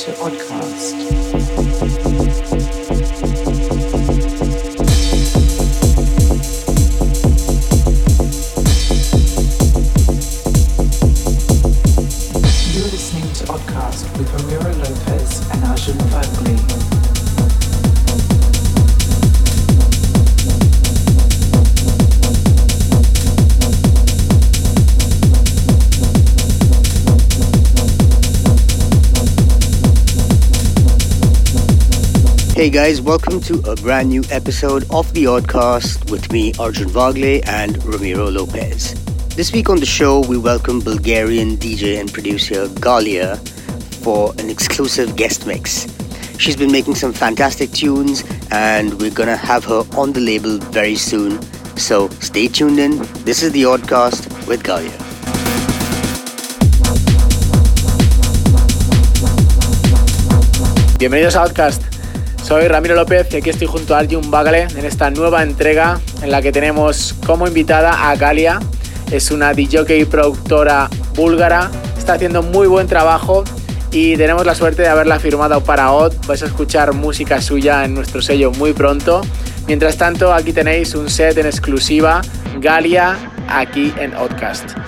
to Oddcast. Hey guys, welcome to a brand new episode of The Oddcast with me, Arjun Vagale, and Ramiro Lopez. This week on the show, we welcome Bulgarian DJ and producer Galia for an exclusive guest mix. She's been making some fantastic tunes, and we're gonna have her on the label very soon. So stay tuned in. This is The Oddcast with Galia. Bienvenidos a Oddcast. Soy Ramiro López y aquí estoy junto a Arjun Bagale en esta nueva entrega en la que tenemos como invitada a Galia. Es una DJ productora búlgara, está haciendo muy buen trabajo y tenemos la suerte de haberla firmado para Odd. Vais a escuchar música suya en nuestro sello muy pronto. Mientras tanto, aquí tenéis un set en exclusiva, Galia, aquí en Oddcast.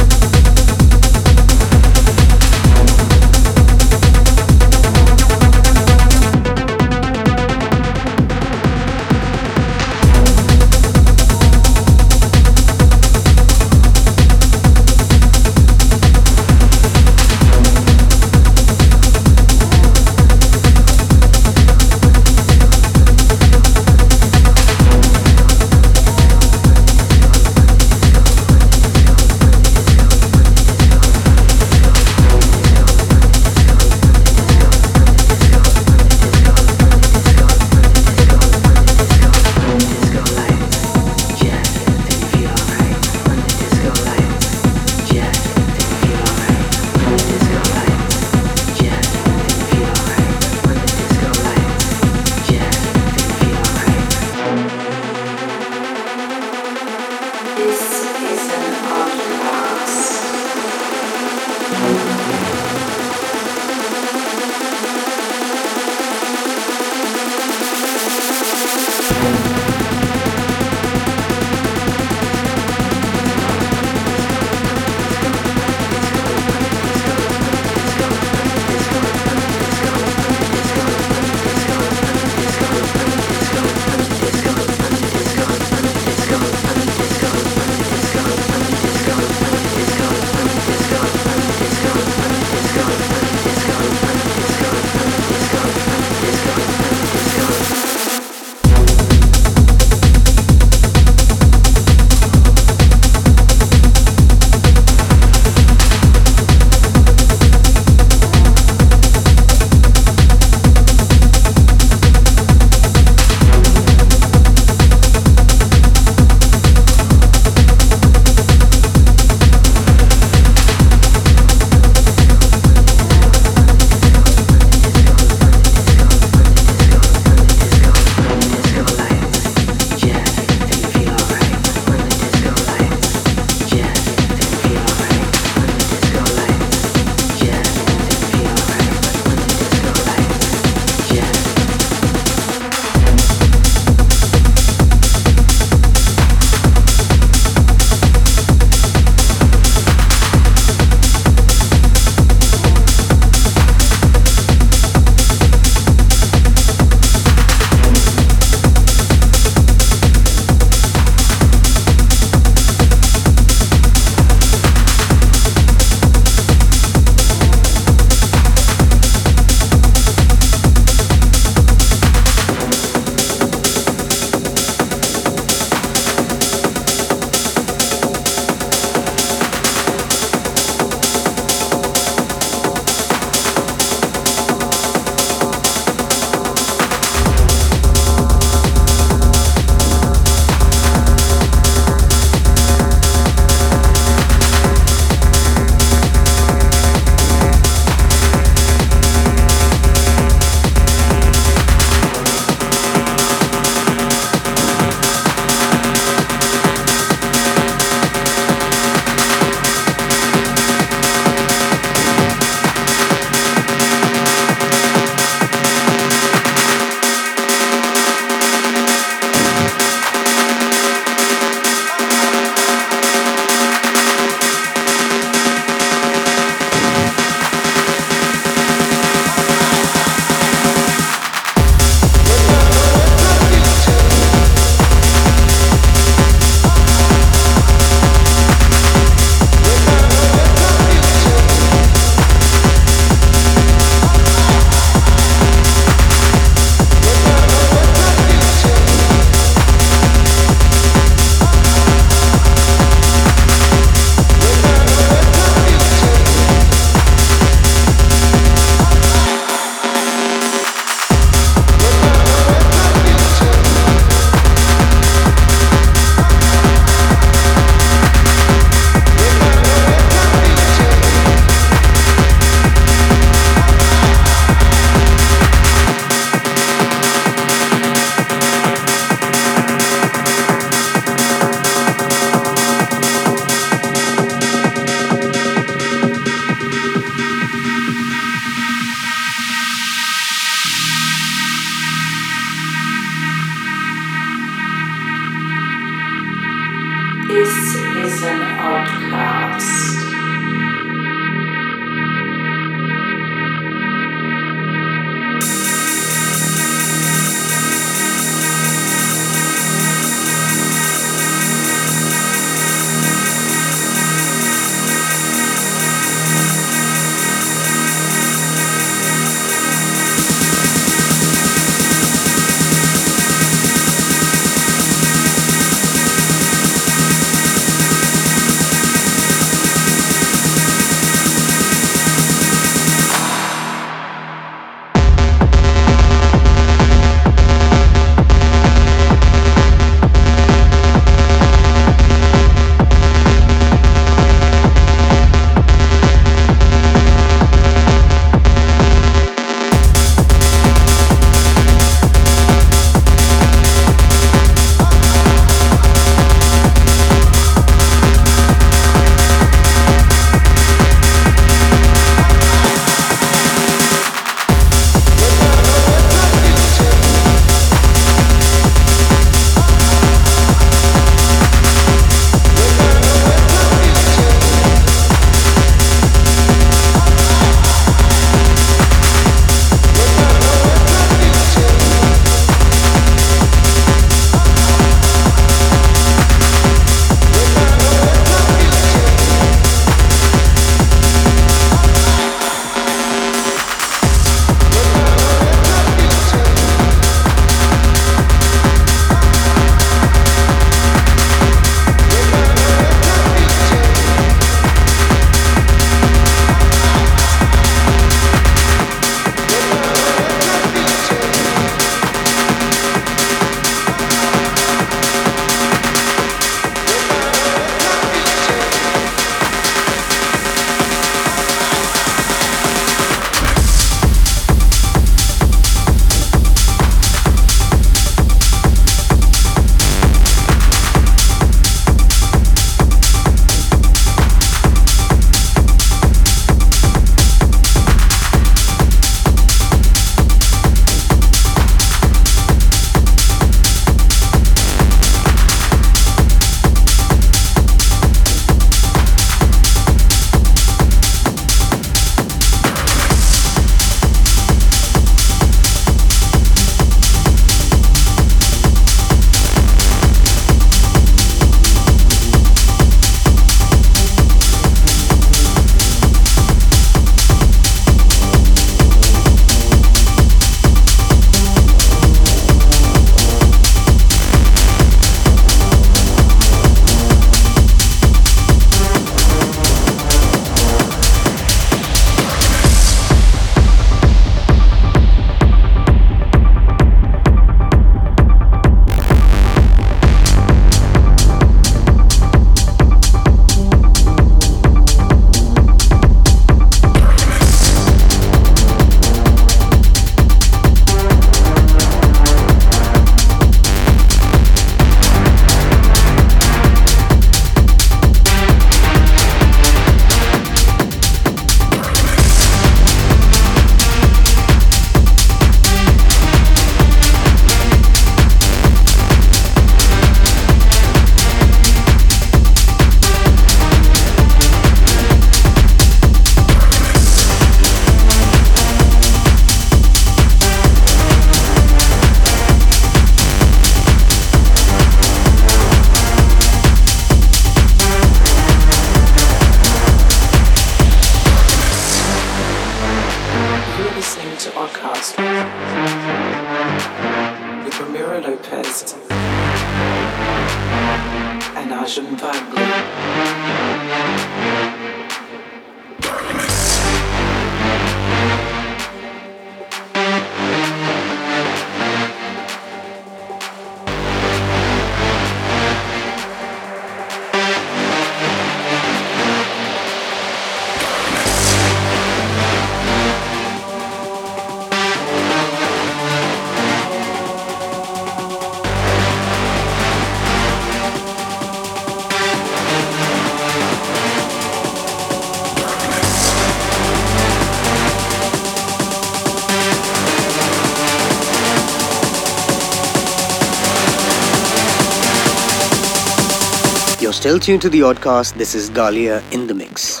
Still tuned to the Oddcast. This is Galia in the mix.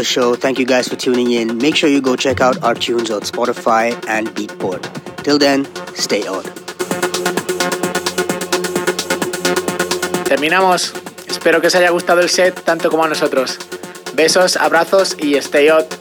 Another show. Thank you guys for tuning in. Make sure you go check out our tunes on Spotify and Beatport. Till then, stay on. Terminamos. Espero que os haya gustado el set tanto como a nosotros. Besos, abrazos y stay hot.